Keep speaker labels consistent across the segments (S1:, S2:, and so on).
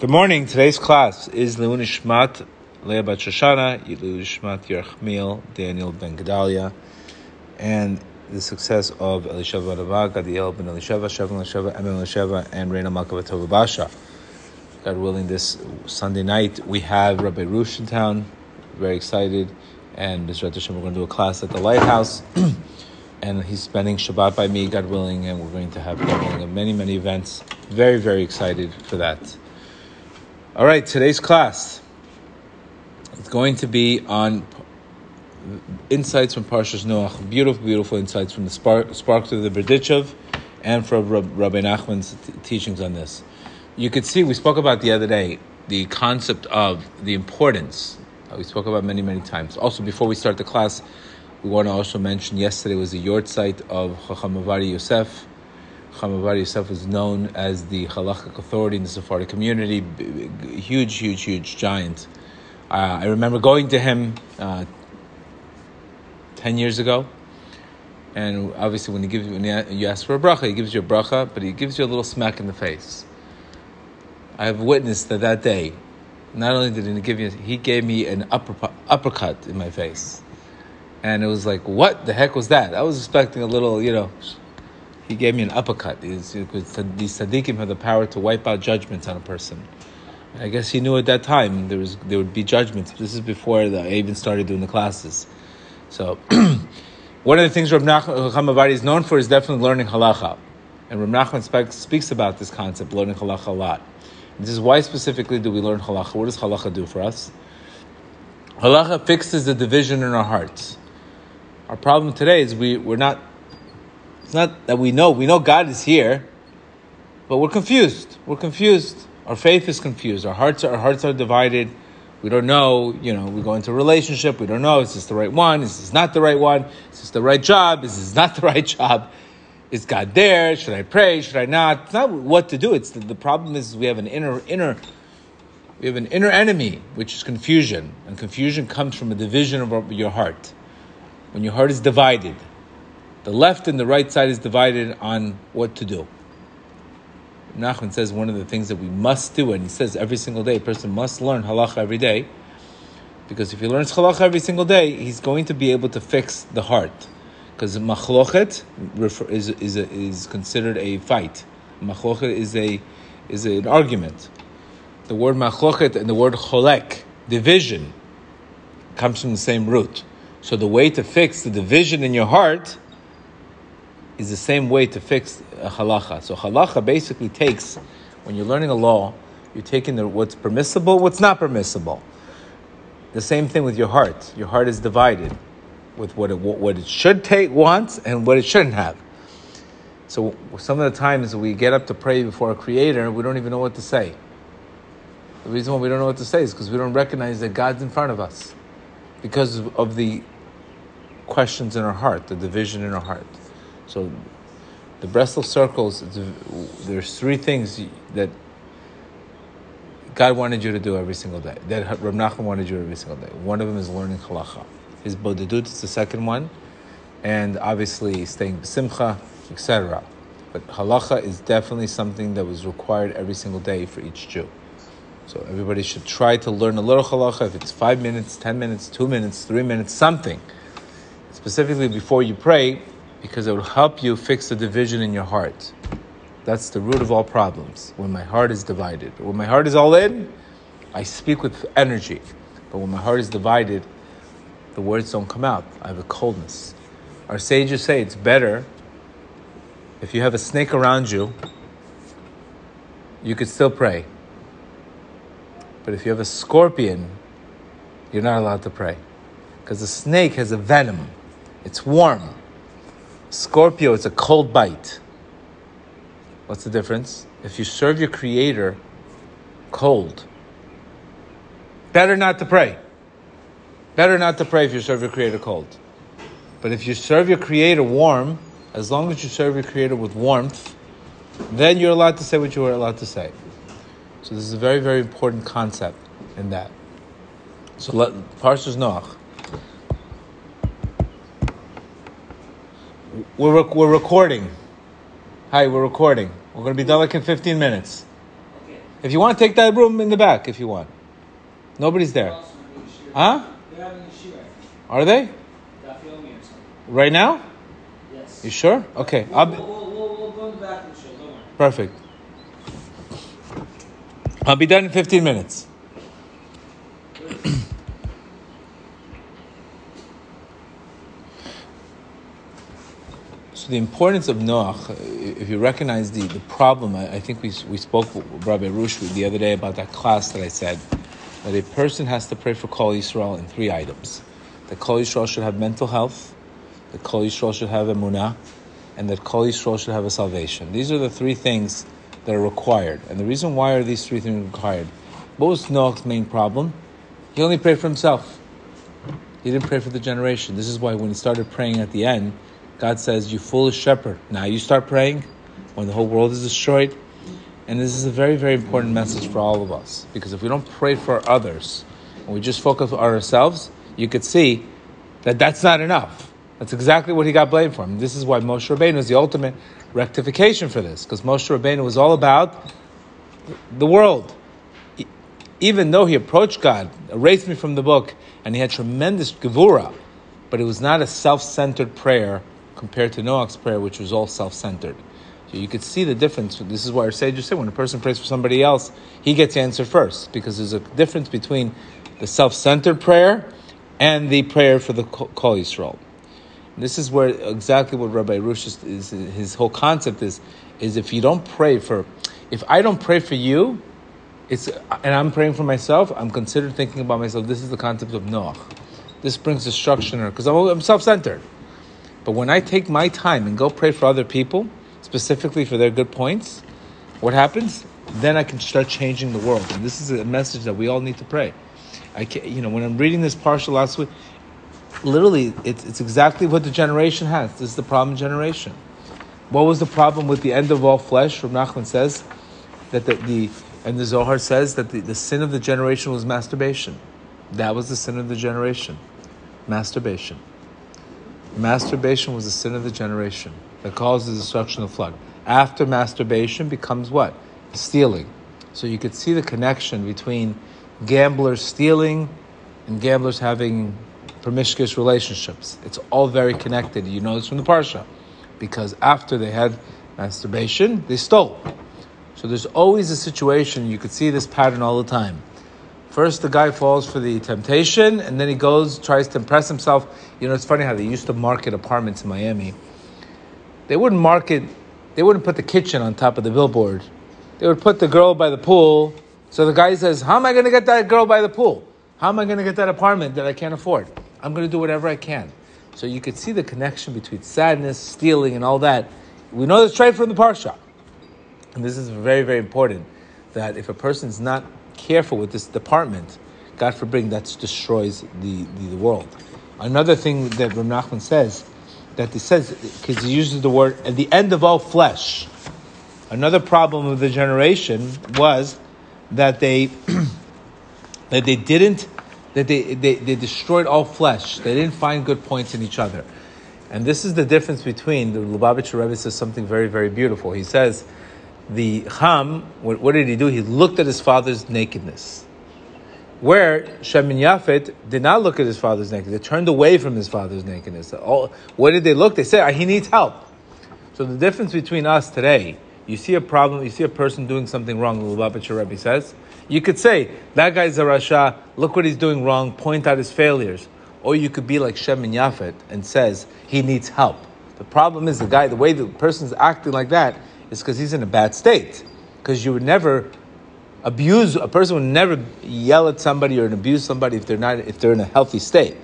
S1: Good morning. Today's class is Leilui Nishmat Leah Bat Shoshana, Leilui Nishmat Daniel Ben Gedalia, and the success of Elisheva Rava, Gadiel Ben Elisheva, Shevin Elisheva, Emin Elisheva, and Reina Malkavatova Basha. God willing, this Sunday night we have Rabbi Rush in town. Very excited, and Mr. Hashem, we're going to do a class at the Lighthouse. and he's spending Shabbat by me, God willing, and we're going to have God willing, many, many events. Very, very excited for that. All right, today's class is going to be on insights from Parshas Noach. Beautiful, beautiful insights from the spark, spark of the Berdichev and from Rabbi Nachman's t- teachings on this. You could see, we spoke about the other day, the concept of the importance. We spoke about many, many times. Also, before we start the class, we want to also mention yesterday was the yahrzeit of Chacham Ovadia Yosef, Chamavar Yosef was known as the halachic authority in the Sephardic community, huge, huge, huge giant. Uh, I remember going to him uh, ten years ago, and obviously when he gives when you ask for a bracha, he gives you a bracha, but he gives you a little smack in the face. I have witnessed that that day. Not only did he give you, he gave me an upper, uppercut in my face, and it was like, what the heck was that? I was expecting a little, you know, he gave me an uppercut. These, these tzaddikim have the power to wipe out judgments on a person. I guess he knew at that time there was there would be judgments. This is before the, I even started doing the classes. So, one of the things Rav Nachman is known for is definitely learning halacha, and Rav Nachman speaks about this concept, learning halacha a lot. And this is why specifically do we learn halacha? What does halacha do for us? Halacha fixes the division in our hearts. Our problem today is we, we're not it's not that we know. We know God is here, but we're confused. We're confused. Our faith is confused. Our hearts are, our hearts are divided. We don't know. You know, we go into a relationship. We don't know. Is this the right one? Is this not the right one? Is this the right job? Is this not the right job? Is God there? Should I pray? Should I not? It's not what to do. It's the, the problem is we have an inner inner we have an inner enemy, which is confusion, and confusion comes from a division of your heart. When your heart is divided, the left and the right side is divided on what to do. Nachman says one of the things that we must do, and he says every single day, a person must learn halacha every day, because if he learns halacha every single day, he's going to be able to fix the heart. Because machlochet is, is, a, is considered a fight. Machlochet is, a, is an argument. The word machlochet and the word cholek, division, comes from the same root. So the way to fix the division in your heart is the same way to fix a halacha. So halacha basically takes, when you're learning a law, you're taking the, what's permissible, what's not permissible. The same thing with your heart. Your heart is divided with what it, what it should take, wants, and what it shouldn't have. So some of the times we get up to pray before a creator, we don't even know what to say. The reason why we don't know what to say is because we don't recognize that God's in front of us because of the questions in our heart, the division in our heart. So the Breslov circles, there's three things that God wanted you to do every single day. That Rav Nachman wanted you every single day. One of them is learning halacha. Hitbodedut is the second one, and obviously staying b'simcha, etc. But halacha is definitely something that was required every single day for each Jew. So everybody should try to learn a little halacha. If it's five minutes, ten minutes, two minutes, three minutes, something. Specifically before you pray, because it will help you fix the division in your heart. That's the root of all problems, when my heart is divided. When my heart is all in, I speak with energy. But when my heart is divided, the words don't come out. I have a coldness. Our sages say it's better if you have a snake around you, you could still pray. But if you have a scorpion, you're not allowed to pray. Because the snake has a venom, it's warm. Scorpio, it's a cold bite. What's the difference? If you serve your Creator cold, better not to pray. Better not to pray if you serve your Creator cold. But if you serve your Creator warm, as long as you serve your Creator with warmth, then you're allowed to say what you are allowed to say. So this is a very, very important concept in that. So let Parshas Noach. We're, rec- we're recording. Hi, we're recording. We're going to be done like in 15 minutes. If you want, to take that room in the back if you want. Nobody's there. Huh?
S2: They're having a.
S1: Are they?
S2: Daf Yomi or something.
S1: Right now?
S2: Yes.
S1: You sure? Okay. I'll
S2: We'll,
S1: be,
S2: we'll, we'll, we'll go in the bathroom show, don't worry.
S1: perfect. I'll be done in 15 minutes. The importance of Noach, if you recognize the, the problem, I, I think we, we spoke with Rabbi Rush the other day about that class that I said, that a person has to pray for Kol Yisrael in three items. That Kol Yisrael should have mental health, that Kol Yisrael should have emunah, and that Kol Yisrael should have a salvation. These are the three things that are required. And the reason why are these three things required? What was Noach's main problem? He only prayed for himself. He didn't pray for the generation. This is why when he started praying at the end, God says, You foolish shepherd. Now you start praying when the whole world is destroyed. And this is a very, very important message for all of us. Because if we don't pray for others and we just focus on ourselves, you could see that that's not enough. That's exactly what he got blamed for. And this is why Moshe Rabbeinu is the ultimate rectification for this. Because Moshe Rabbeinu was all about the world. Even though he approached God, erased me from the book, and he had tremendous gevura, but it was not a self-centered prayer compared to Noach's prayer, which was all self-centered. So you could see the difference. This is why our sages say when a person prays for somebody else, he gets answered first, because there's a difference between the self-centered prayer and the prayer for the Kol Yisrael. This is where exactly what Rabbi Rush is, is his whole concept is is if you don't pray for if I don't pray for you, it's and I'm praying for myself, I'm considered thinking about myself. This is the concept of Noach. This brings destruction because I'm, I'm self-centered. But when I take my time and go pray for other people, specifically for their good points, what happens? Then I can start changing the world. And this is a message that we all need to pray. I can, you know, when I'm reading this parsha last week, literally, it's, it's exactly what the generation has. This is the problem generation. What was the problem with the end of all flesh? Rav Nachman says that the, the and the Zohar says that the, the sin of the generation was masturbation. That was the sin of the generation. Masturbation. Masturbation was the sin of the generation that caused the destruction of the flood. After masturbation becomes what? Stealing. So you could see the connection between gamblers stealing and gamblers having promiscuous relationships. It's all very connected. You know this from the Parsha. Because after they had masturbation, they stole. So there's always a situation, you could see this pattern all the time. First, the guy falls for the temptation, and then he goes, tries to impress himself. You know, it's funny how they used to market apartments in Miami. They wouldn't market, they wouldn't put the kitchen on top of the billboard. They would put the girl by the pool. So the guy says, How am I going to get that girl by the pool? How am I going to get that apartment that I can't afford? I'm going to do whatever I can. So you could see the connection between sadness, stealing, and all that. We know this straight from the Parsha. And this is very, very important that if a person's not careful with this department, God forbid, that destroys the, the, the world. Another thing that Rav Nachman says, that he says, because he uses the word, at the end of all flesh. Another problem of the generation was that they that they didn't that they, they, they destroyed all flesh. They didn't find good points in each other. And this is the difference between the Lubavitcher Rebbe says something very, very beautiful. He says, the Ham, what, what did he do? He looked at his father's nakedness. Where Shem and Yafet did not look at his father's nakedness. They turned away from his father's nakedness. All, what did they look? They said, ah, he needs help. So the difference between us today, you see a problem, you see a person doing something wrong, the Lubavitcher Rebbe says, you could say, that guy's a Rasha, look what he's doing wrong, point out his failures. Or you could be like Shem and Yafet and says, he needs help. The problem is the guy, the way the person's acting like that is because he's in a bad state. Because you would never abuse, a person would never yell at somebody or abuse somebody if they're not, if they're in a healthy state.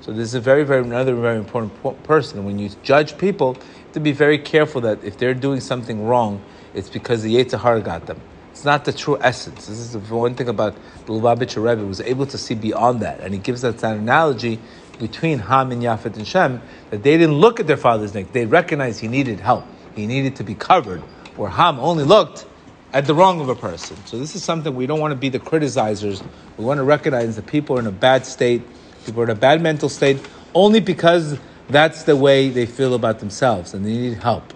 S1: So this is a very, very, another very important po- person. When you judge people, you to be very careful that if they're doing something wrong, it's because the Yetzer Hara got them. It's not the true essence. This is the one thing about the Lubavitcher Rebbe was able to see beyond that, and he gives us that analogy between Ham and Yafet and Shem that they didn't look at their father's neck; they recognized he needed help, he needed to be covered. Where Ham only looked at the wrong of a person. So this is something we don't want to be the criticizers. We want to recognize that people are in a bad state, people are in a bad mental state, only because that's the way they feel about themselves, and they need help.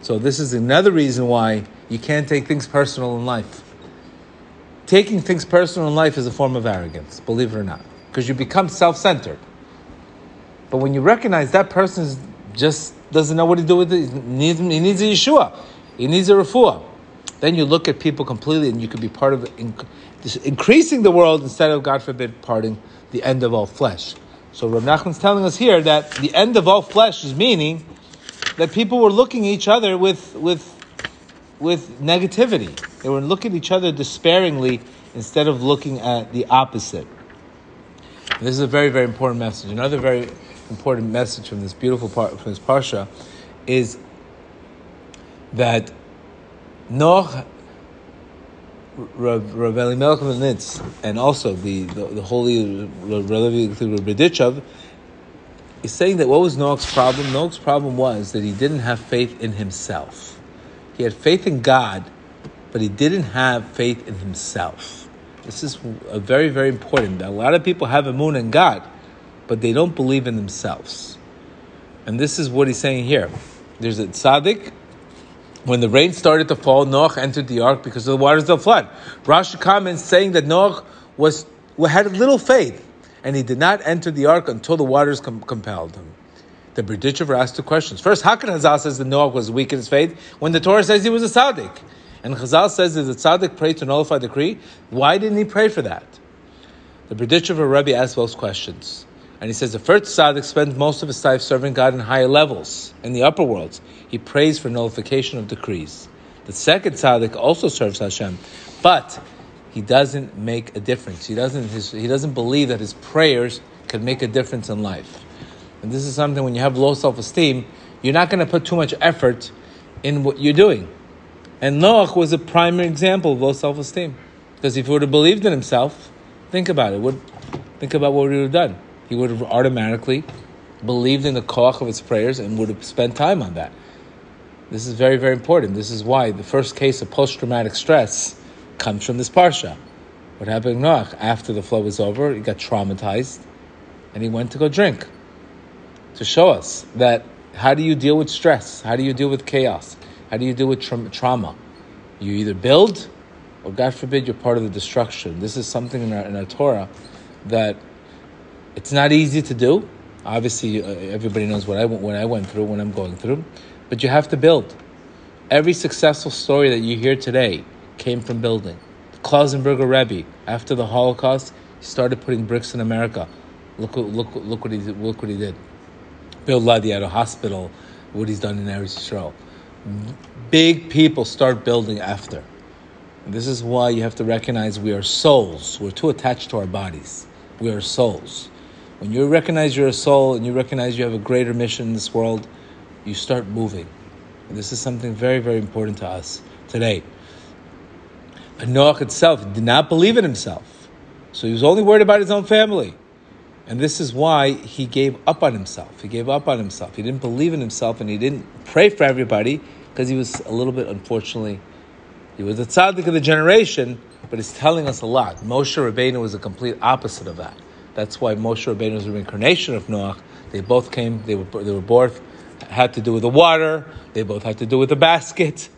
S1: So this is another reason why you can't take things personal in life. taking things personal in life is a form of arrogance, believe it or not, because you become self centered. But when you recognize that person is just doesn't know what to do with it, he needs, he needs a Yeshua, he needs a refuah. Then you look at people completely and you could be part of in, increasing the world instead of, God forbid, parting the end of all flesh. So Rav Nachman's telling us here that the end of all flesh is meaning that people were looking at each other with, with, with negativity. They were looking at each other despairingly instead of looking at the opposite. And this is a very, very important message. Another very important message from this beautiful part from this parsha is that Noach, Rav Rav Elimelech Nitz, and also the, the, the holy Rav Berdichev, is saying that what was Noach's problem? Noach's problem was that he didn't have faith in himself. He had faith in God, but he didn't have faith in himself. This is a very, very important. A lot of people have emunah in God, but they don't believe in themselves. And this is what he's saying here. There's a tzaddik. When the rain started to fall, Noach entered the ark because of the waters of the flood. Rashi comments saying that Noach was had little faith, and he did not enter the ark until the waters com- compelled him. The Berdichever asked two questions. First, how can Chazal says that Noach was weak in his faith when the Torah says he was a tzaddik? And Chazal says that the tzaddik prayed to nullify the decree. Why didn't he pray for that? The Berdichever Rebbe asked those questions. And he says the first tzaddik spends most of his life serving God in higher levels, in the upper worlds. He prays for nullification of decrees. The second tzaddik also serves Hashem, but he doesn't make a difference. He doesn't, his, he doesn't believe that his prayers can make a difference in life. And this is something when you have low self esteem, you're not going to put too much effort in what you're doing. And Noach was a primary example of low self esteem. Because if he would have believed in himself, think about it. Would, think about what he would have done he would have automatically believed in the koach of its prayers and would have spent time on that. This is very, very important. This is why the first case of post-traumatic stress comes from this parsha. What happened to Noach? After the flood was over, he got traumatized and he went to go drink to show us that how do you deal with stress? How do you deal with chaos? How do you deal with tra- trauma? You either build or, God forbid, you're part of the destruction. This is something in our, in our Torah that it's not easy to do. Obviously, uh, everybody knows what I what I went through, what I'm going through, but you have to build. Every successful story that you hear today came from building. The Klausenberger Rebbe, after the Holocaust, started putting bricks in America. Look, look, look what he did, look what he did. Bill Laniado hospital, what he's done in Eretz Yisrael. Big people start building after. And this is why you have to recognize we are souls. We're too attached to our bodies. We are souls. When you recognize you're a soul and you recognize you have a greater mission in this world, you start moving. And this is something very, very important to us today. But Noach itself did not believe in himself. So he was only worried about his own family. And this is why he gave up on himself. He gave up on himself. He didn't believe in himself and he didn't pray for everybody because he was a little bit, unfortunately, he was the tzaddik of the generation, but it's telling us a lot. Moshe Rabbeinu was the complete opposite of that. That's why Moshe Rabbeinu is a reincarnation of Noach. They both came, they were, they were both had to do with the water, they both had to do with the basket.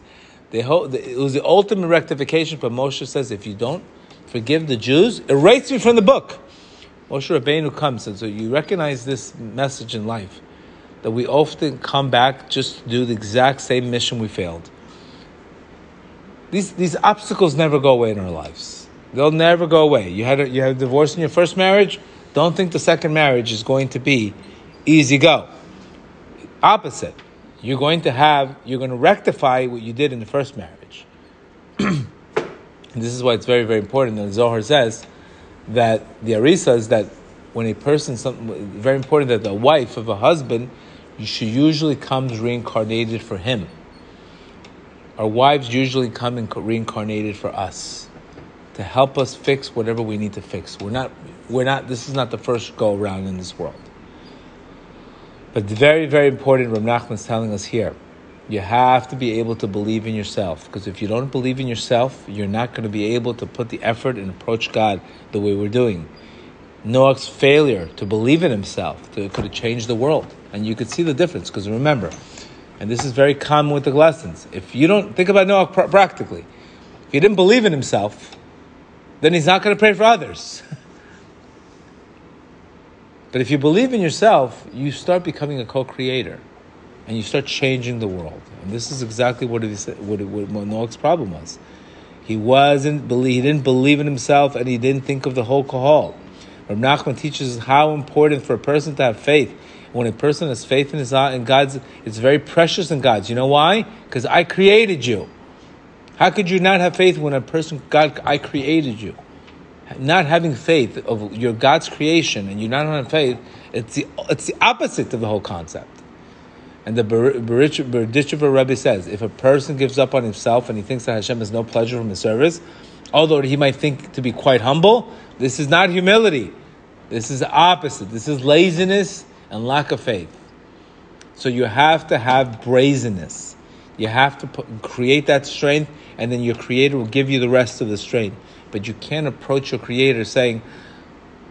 S1: They, it was the ultimate rectification, but Moshe says, if you don't forgive the Jews, erase me from the book. Moshe Rabbeinu comes, and so you recognize this message in life, that we often come back just to do the exact same mission we failed. These, these obstacles never go away in our lives. They'll never go away. You had a, you had a divorce in your first marriage. Don't think the second marriage is going to be easy go. Opposite. You're going to have you're going to rectify what you did in the first marriage. this is why it's very very important. that Zohar says that the Ari says that when a person something very important that the wife of a husband she usually comes reincarnated for him. Our wives usually come and reincarnated for us to help us fix whatever we need to fix. We're not, we're not, this is not the first go around in this world. But the very, very important, Rav Nachman is telling us here, you have to be able to believe in yourself. Because if you don't believe in yourself, you're not going to be able to put the effort and approach God the way we're doing. Noach's failure to believe in himself to, could have changed the world. And you could see the difference. Because remember, and this is very common with the lessons, if you don't think about Noach pr- practically, if he didn't believe in himself, then he's not going to pray for others. but if you believe in yourself, you start becoming a co-creator, and you start changing the world. And this is exactly what, it is, what, what Noach's problem was. He wasn't he didn't believe in himself, and he didn't think of the whole kahal. Rav Nachman teaches how important for a person to have faith. When a person has faith in his in God's, it's very precious in God's. You know why? Because I created you. How could you not have faith when a person God I created you? Not having faith of your God's creation and you not having faith, it's the it's the opposite of the whole concept. And the Berditchever Rebbe says, if a person gives up on himself and he thinks that Hashem has no pleasure from his service, although he might think to be quite humble, this is not humility. This is the opposite. This is laziness and lack of faith. So you have to have brazenness. You have to put, create that strength, and then your Creator will give you the rest of the strength. But you can't approach your Creator saying,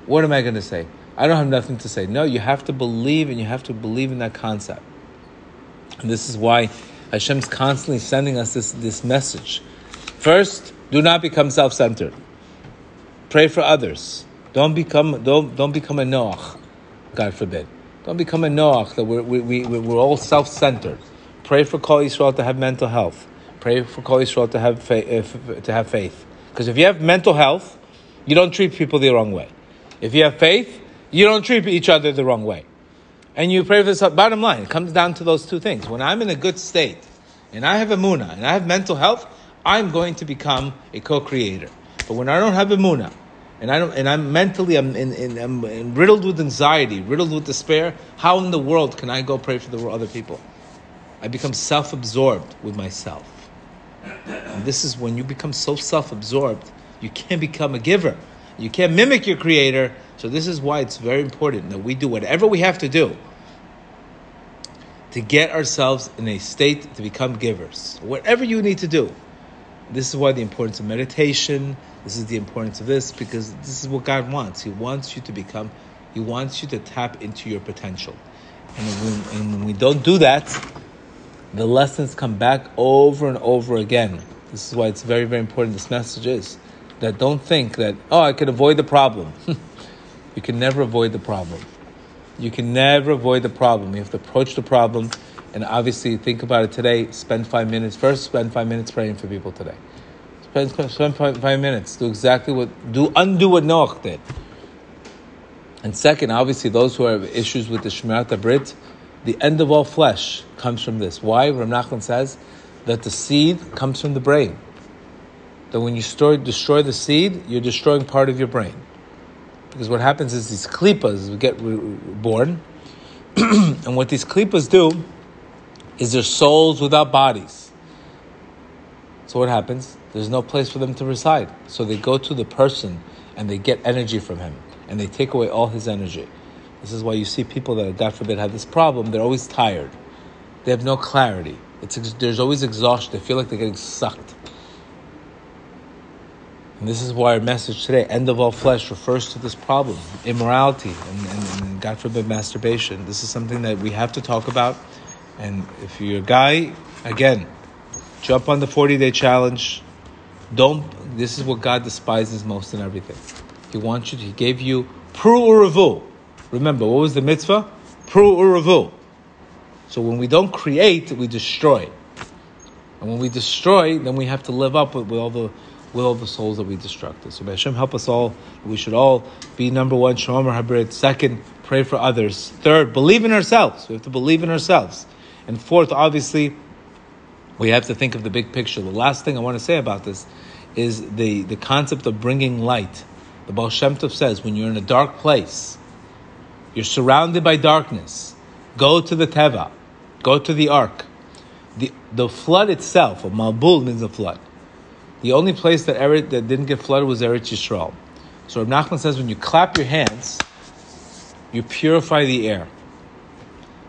S1: What am I going to say? I don't have nothing to say. No, you have to believe, and you have to believe in that concept. And this is why Hashem's constantly sending us this, this message. First, do not become self centered. Pray for others. Don't become, don't, don't become a Noach, God forbid. Don't become a Noach that we're, we, we, we're all self centered. Pray for Kol Yisrael to have mental health. Pray for Kol Yisrael to have, faith, uh, to have faith. Because if you have mental health, you don't treat people the wrong way. If you have faith, you don't treat each other the wrong way and you pray for this. Bottom line, it comes down to those two things. When I'm in a good state, and I have emuna, and I have mental health, I'm going to become a co-creator. But when I don't have emuna, and I don't, and I'm mentally, I'm, in, in, I'm riddled with anxiety, riddled with despair. How in the world can I go pray for the other people? I become self-absorbed with myself. And this is when you become so self-absorbed, you can't become a giver. You can't mimic your creator so this is why it's very important that we do whatever we have to do to get ourselves in a state to become givers. Whatever you need to do. This is why the importance of meditation, this is the importance of this, because this is what God wants. He wants you to become, He wants you to tap into your potential. And when, and when we don't do that, the lessons come back over and over again. This is why it's very, very important. This message is that don't think that, oh, I can avoid the problem. You can never avoid the problem. You can never avoid the problem. You have to approach the problem and obviously think about it today. Spend five minutes. First, spend five minutes praying for people today. Spend, spend five, five minutes. Do exactly what, do undo what Noach did. And second, obviously, those who have issues with the Shemirat Brit, the end of all flesh comes from this. Why? Rav Nachman says that the seed comes from the brain. That when you store, destroy the seed, you're destroying part of your brain. Because what happens is these klippas get born, and what these klippas do is they're souls without bodies. So what happens? There's no place for them to reside. So they go to the person and they get energy from him, and they take away all his energy. This is why you see people that, God forbid, have this problem. They're always tired. They have no clarity. It's, there's always exhaustion. They feel like they're getting sucked. And this is why our message today, end of all flesh, refers to this problem immorality and, and, and, God forbid, masturbation. This is something that we have to talk about. And if you're a guy, again, jump on the 40 day challenge. Don't, this is what God despises most in everything. He wants you, He gave you pru uravu. Remember, what was the mitzvah? Pru uravu. So when we don't create, we destroy. And when we destroy, then we have to live up with, with all the with all the souls that we destructed. So may Hashem help us all. We should all be number one, Shomer Habrit. Second, pray for others. Third, believe in ourselves. We have to believe in ourselves. And fourth, obviously, we have to think of the big picture. The last thing I want to say about this is the, the concept of bringing light. The Baal Shem Tov says, when you're in a dark place, you're surrounded by darkness, go to the Teva, go to the ark. The, the flood itself, a Mabul means a flood. The only place that Eretz, that didn't get flooded was Eretz Yisrael. So Reb Nachman says when you clap your hands, you purify the air.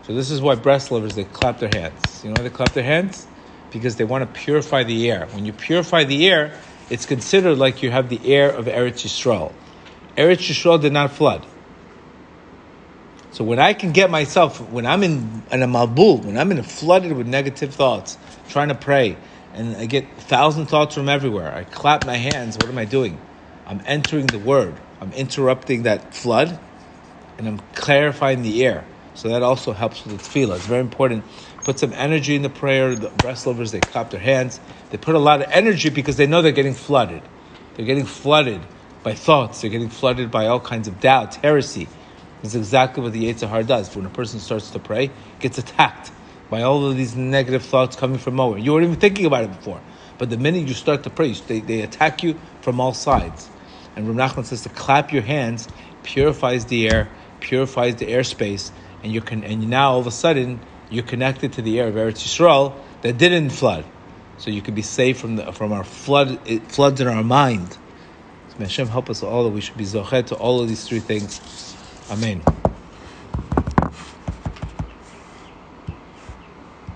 S1: So this is why Breslovers they clap their hands. You know why they clap their hands? Because they want to purify the air. When you purify the air, it's considered like you have the air of Eretz Yisrael. Eretz Yisrael did not flood. So when I can get myself, when I'm in, in a mabul, when I'm in a flooded with negative thoughts, trying to pray, and I get thousand thoughts from everywhere. I clap my hands. What am I doing? I'm entering the word. I'm interrupting that flood, and I'm clarifying the air. So that also helps with the tefillah. It's very important. Put some energy in the prayer. The Breslovers, they clap their hands. They put a lot of energy because they know they're getting flooded. They're getting flooded by thoughts. They're getting flooded by all kinds of doubts, heresy. That's exactly what the Yetzer Hara does. When a person starts to pray, gets attacked by all of these negative thoughts coming from nowhere. You weren't even thinking about it before. But the minute you start to pray, they, they attack you from all sides. And Rav Nachman says to clap your hands purifies the air, purifies the airspace, and you can and now all of a sudden you're connected to the air of Eretz Yisrael that didn't flood. So you can be safe from the from our flood it floods in our mind. So may Hashem help us all that we should be zochet to all of these three things. Amen.